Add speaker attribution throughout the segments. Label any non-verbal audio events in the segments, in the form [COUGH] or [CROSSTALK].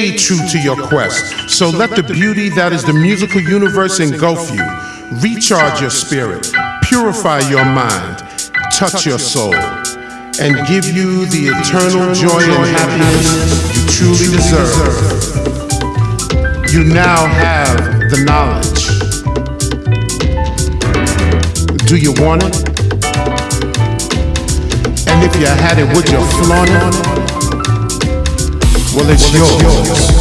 Speaker 1: You've true to your quest, so let the beauty that is the musical universe engulf you. Recharge your spirit, purify your mind, touch your soul, and give you the eternal joy and happiness you truly deserve. You now have the knowledge. Do you want it? And if you had it, would you flaunt it? Well, it's yours.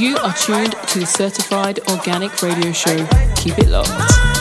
Speaker 2: You are tuned to the Certified Organic Radio Show. Keep it locked.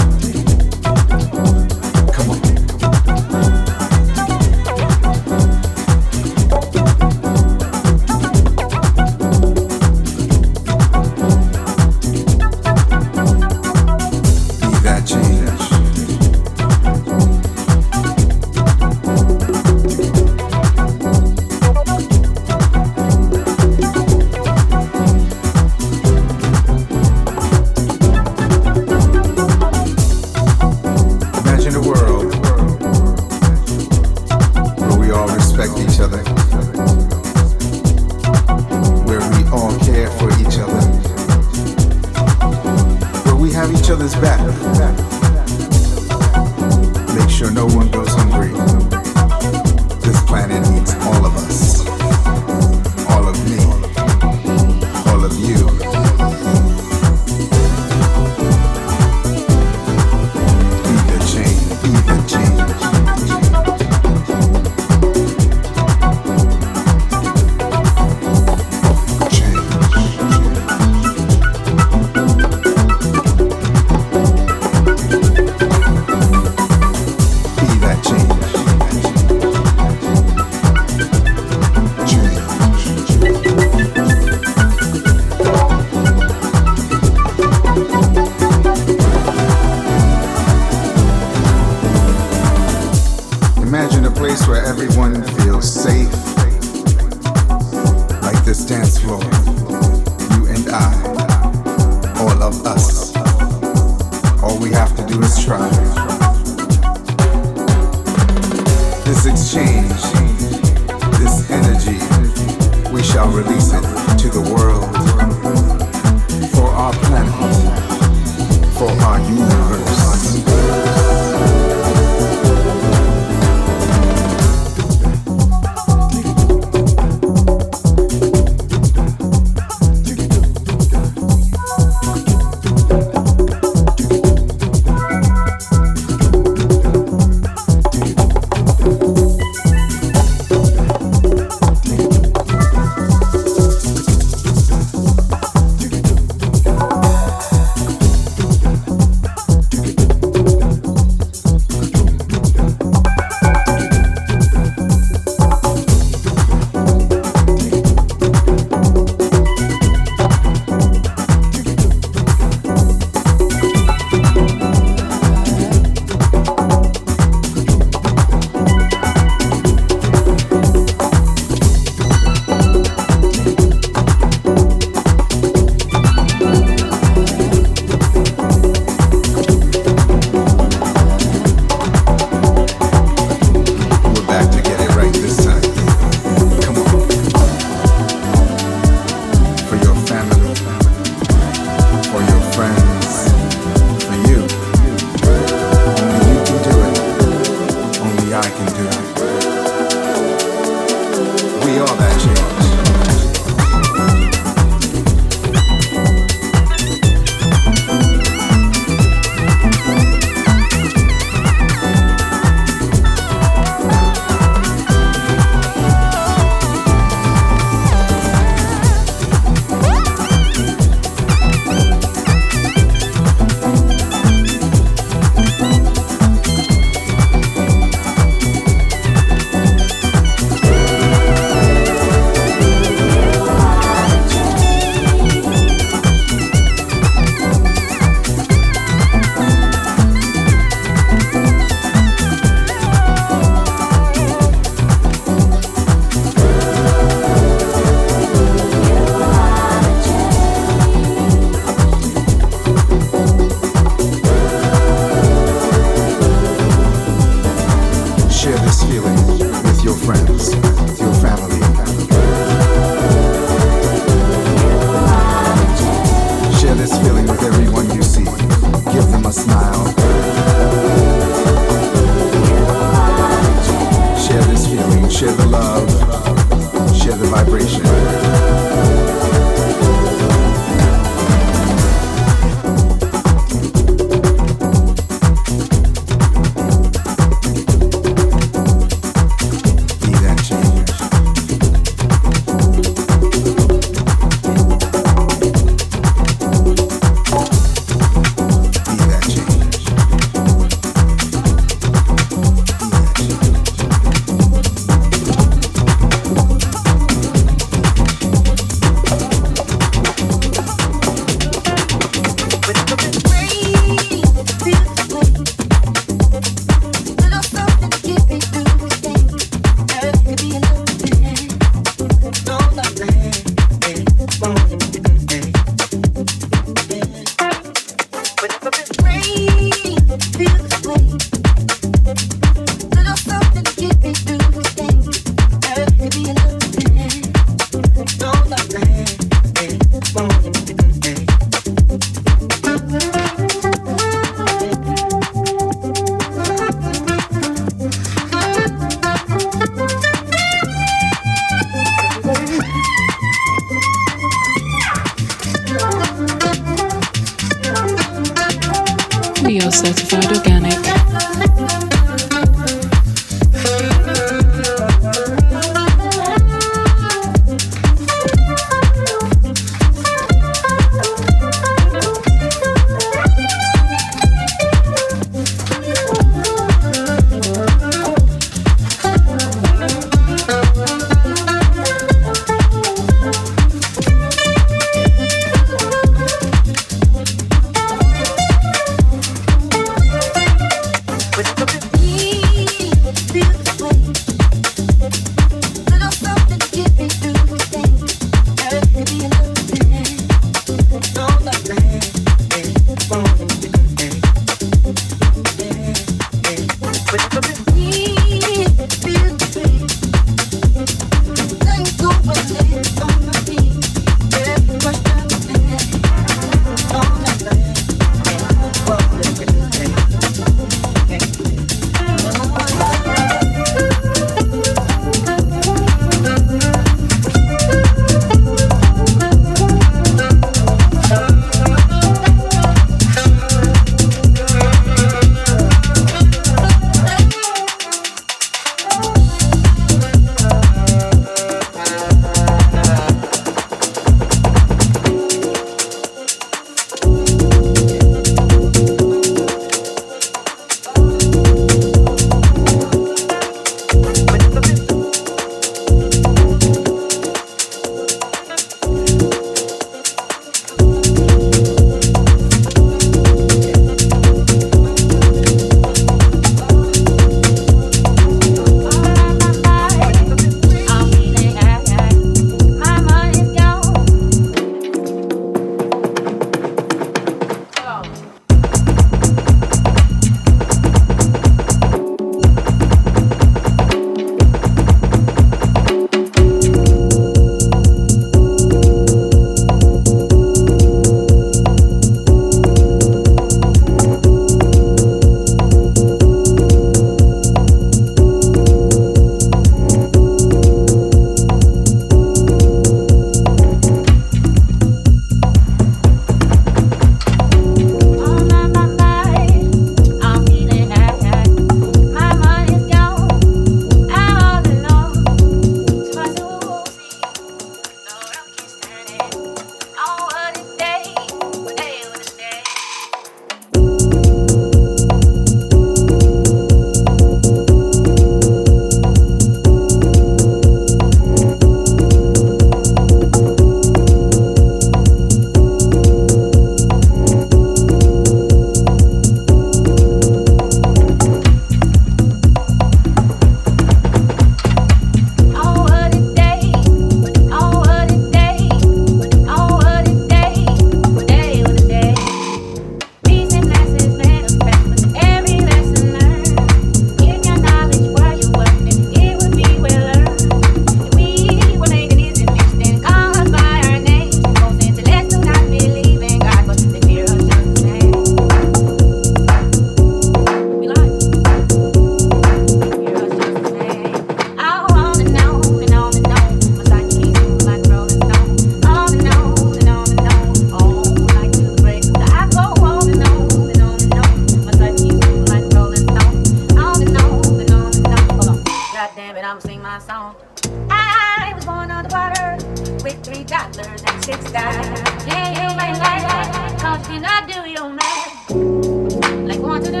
Speaker 3: three dollars and six dimes. Yeah, you
Speaker 4: ain't like that,
Speaker 3: cause she not do you mad. Like one, two, do.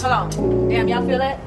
Speaker 3: Hold on. Damn, y'all feel that?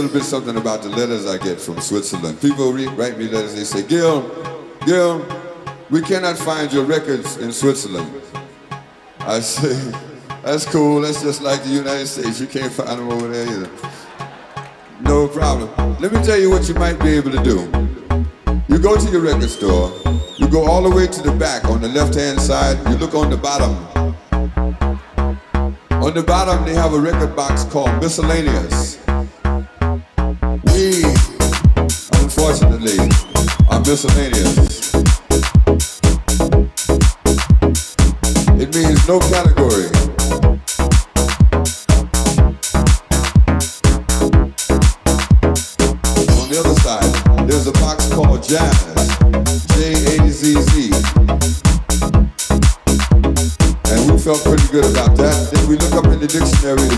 Speaker 3: Little bit something about the letters I get from Switzerland. People read, write me letters. They say, Gil, Gil, we cannot find your records in Switzerland. I say, [LAUGHS] that's cool. That's just like the United States. You can't find them over there either. No problem. Let me tell you what you might be able to do. You go to your record store. You go all the way to the back on the left-hand side. You look on the bottom. On the bottom, they have a record box called Miscellaneous. Unfortunately, are miscellaneous. It means no category. On the other side, there's a box called Jazz, J-A-Z-Z. And we felt pretty good about that. Then we look up in the dictionary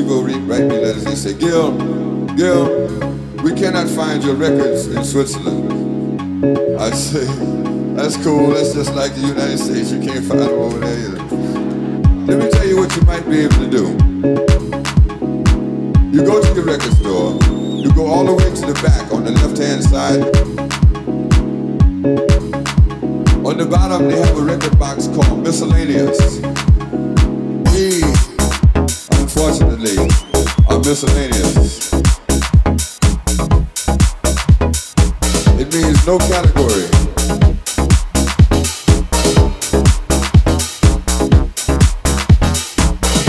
Speaker 3: Switzerland. People read, write me letters. They say, Gil, Gil, we cannot find your records in Switzerland. I say, that's cool. That's just like the United States. You can't find them over there either. Let me tell you what you might be able to do. You go to your record store. You go all the way to the back on the left-hand side. On the bottom, they have a record box called Miscellaneous. We, unfortunately, miscellaneous. It means no category.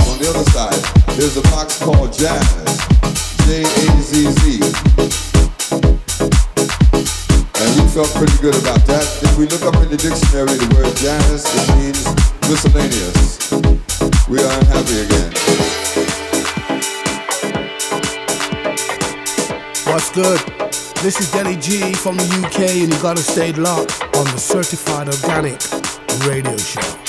Speaker 3: On the other side, there's a box called Jazz. J-A-Z-Z. And we felt pretty good about that. If we look up in the dictionary the word jazz, it means miscellaneous. We are unhappy again.
Speaker 5: Good? This is Denny G from the UK, and you gotta stay locked on the Certified Organic Radio Show.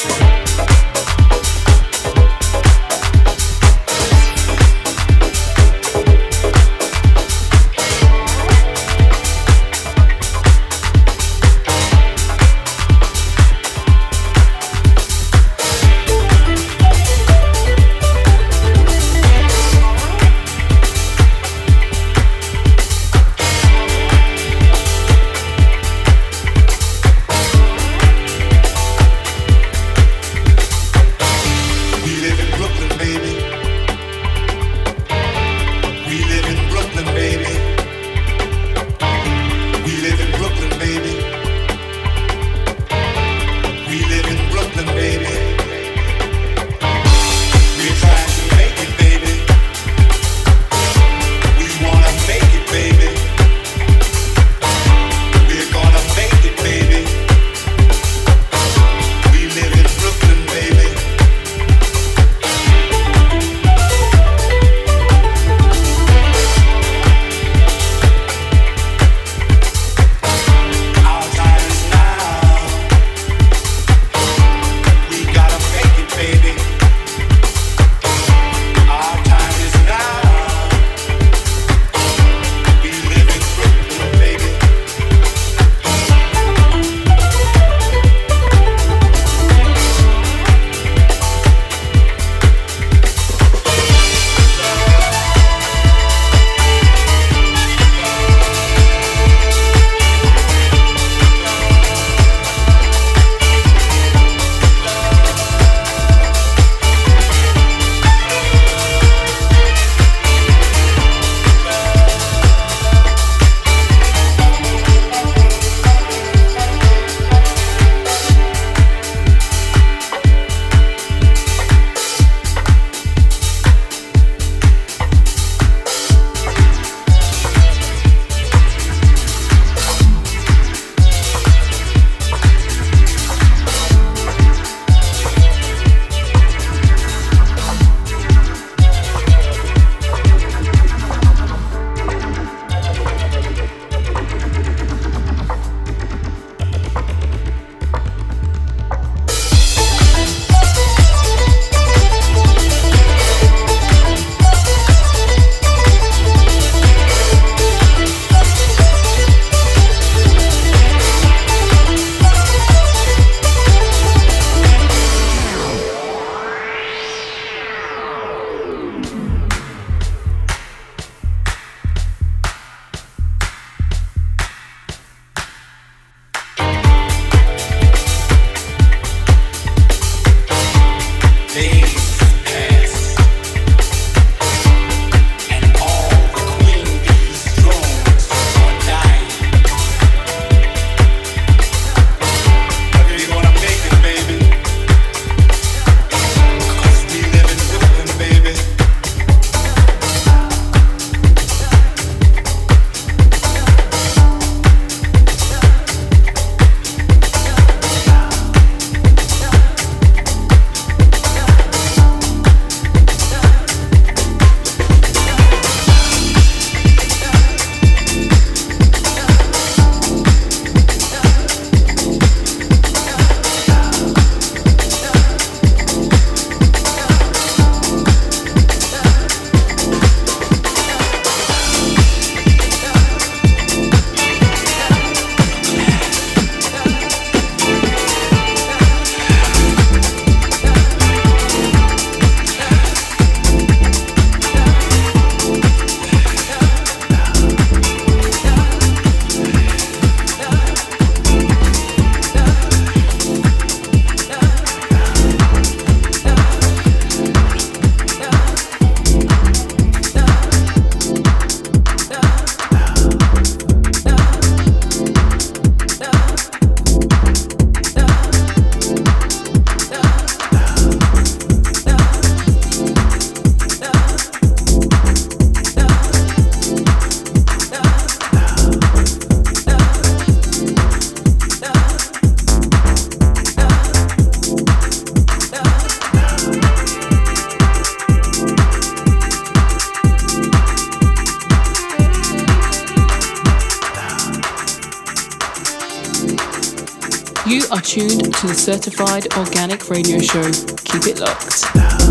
Speaker 2: Certified Organic Radio Show. Keep it locked.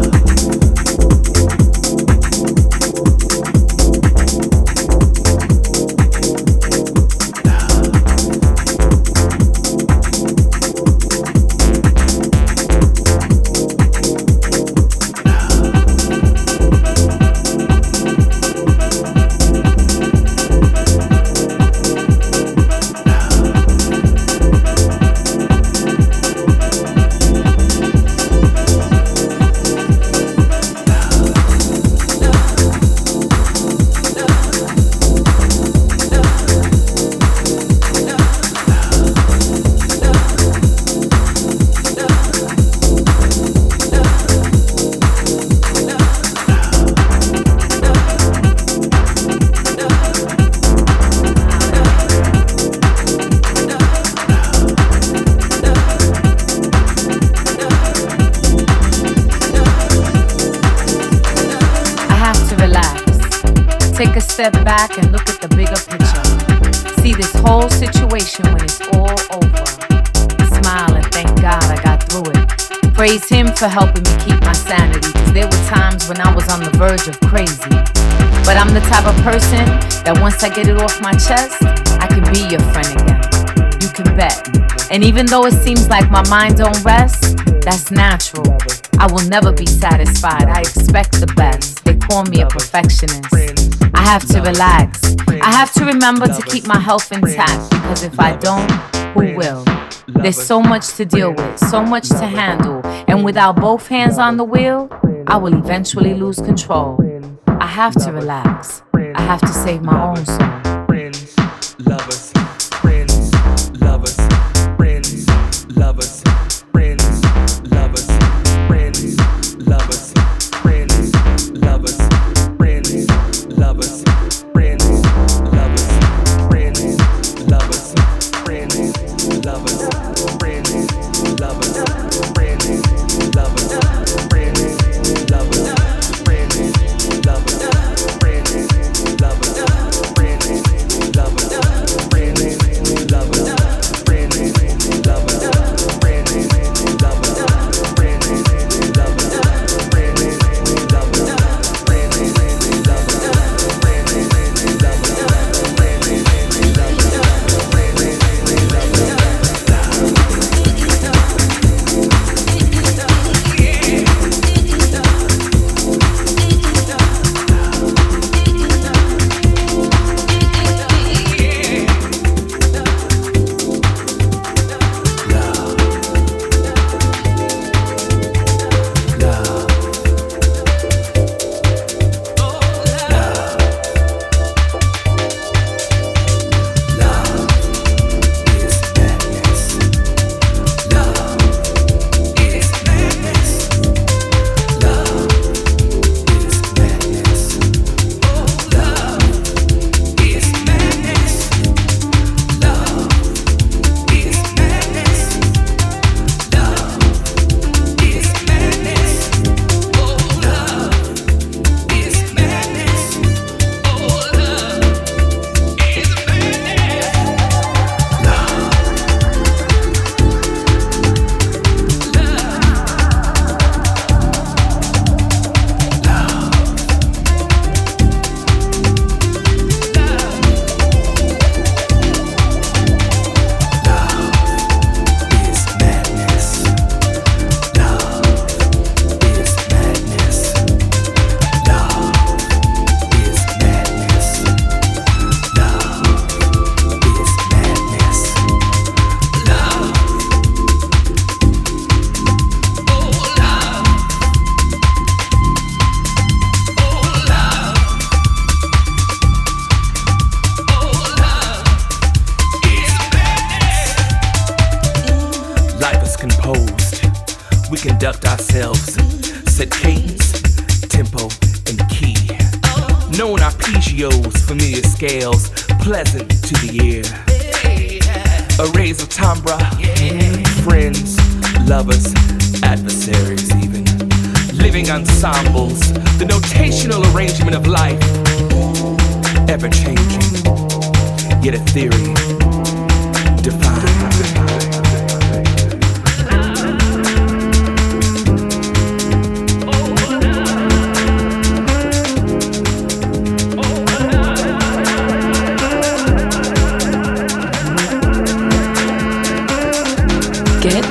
Speaker 6: For helping me keep my sanity. Cause there were times when I was on the verge of crazy. But I'm the type of person that once I get it off my chest, I can be your friend again. You can bet. And even though it seems like my mind don't rest, that's natural. I will never be satisfied. I expect the best. They call me a perfectionist. I have to relax. I have to remember to keep my health intact because if I don't, who will? There's so much to deal with, so much to handle, and without both hands on the wheel, I will eventually lose control. I have to relax. I have to save my own soul.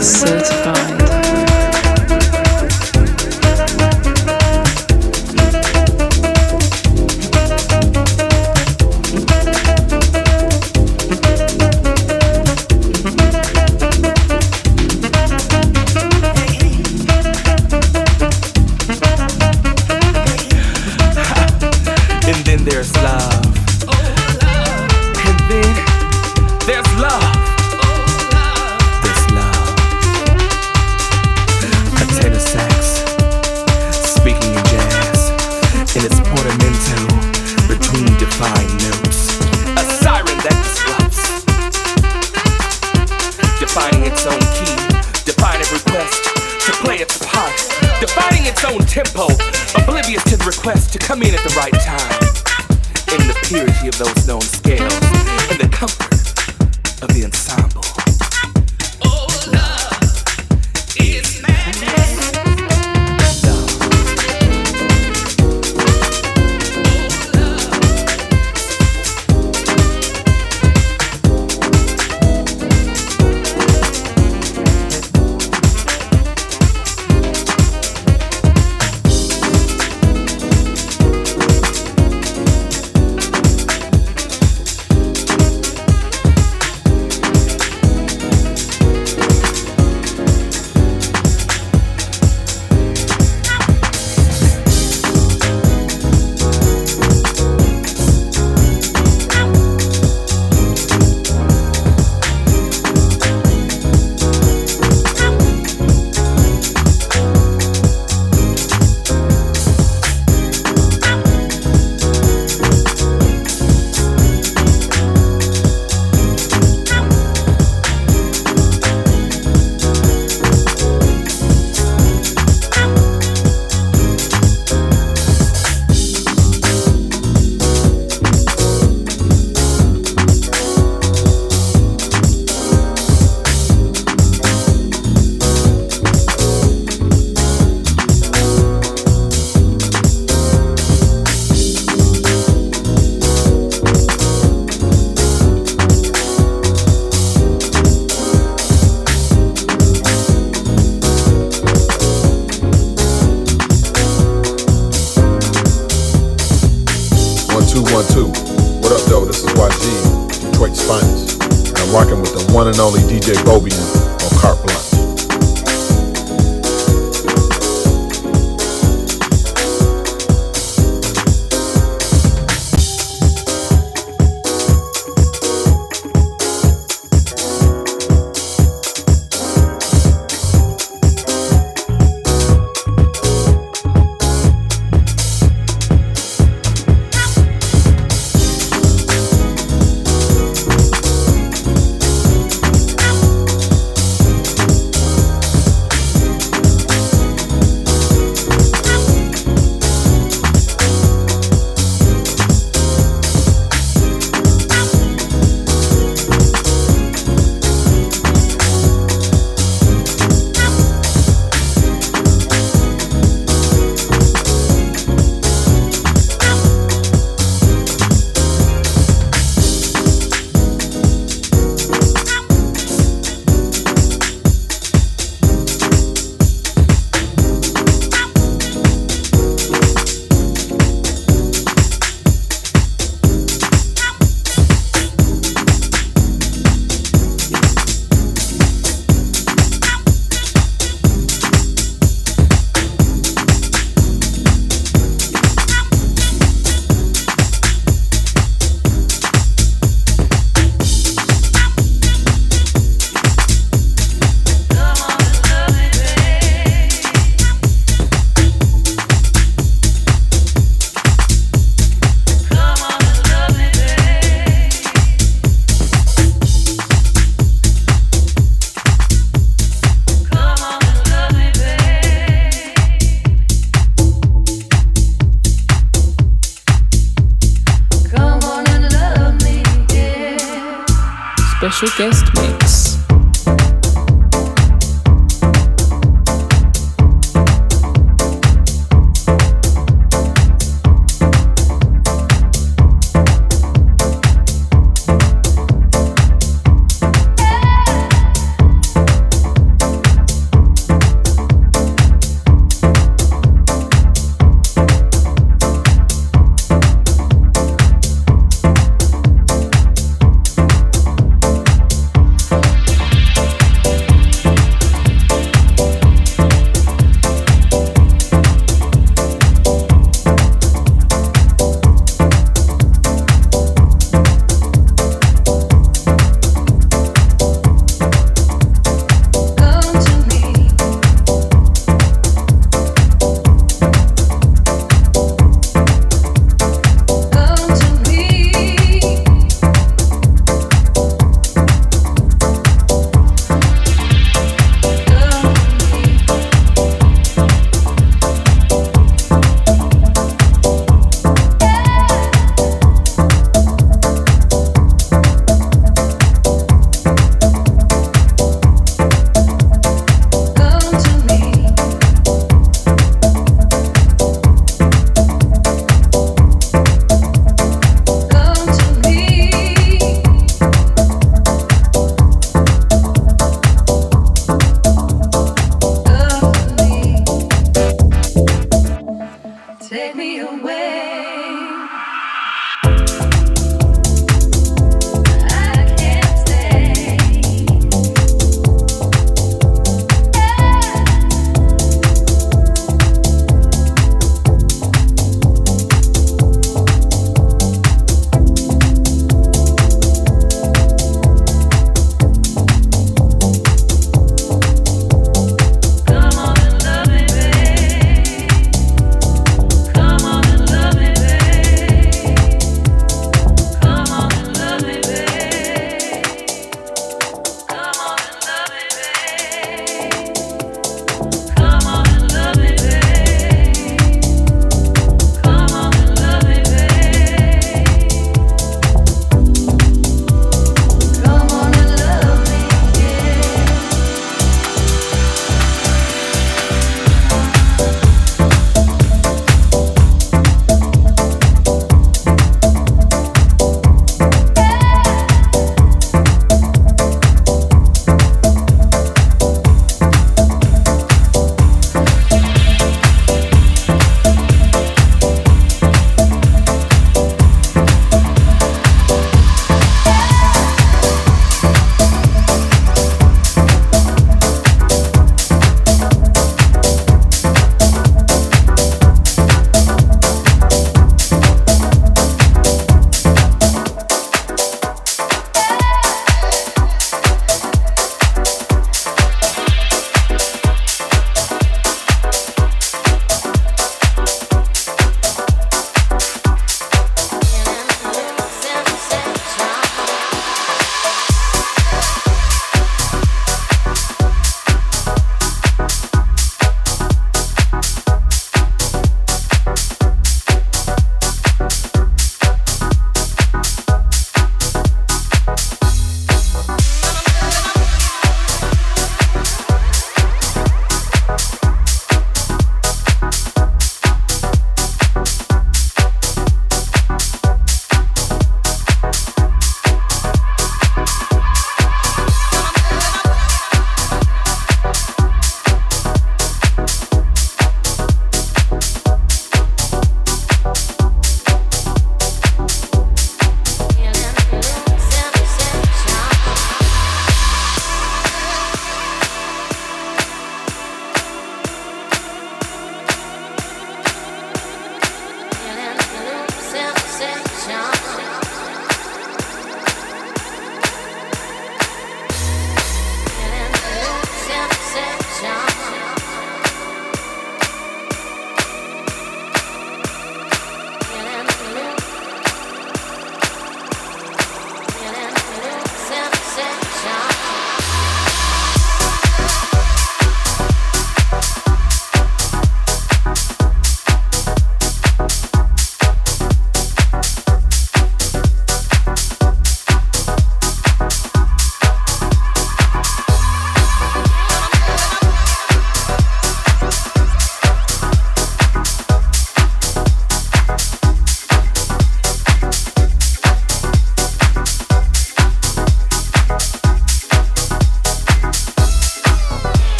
Speaker 6: Certified.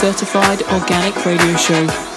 Speaker 7: Certified organic radio show.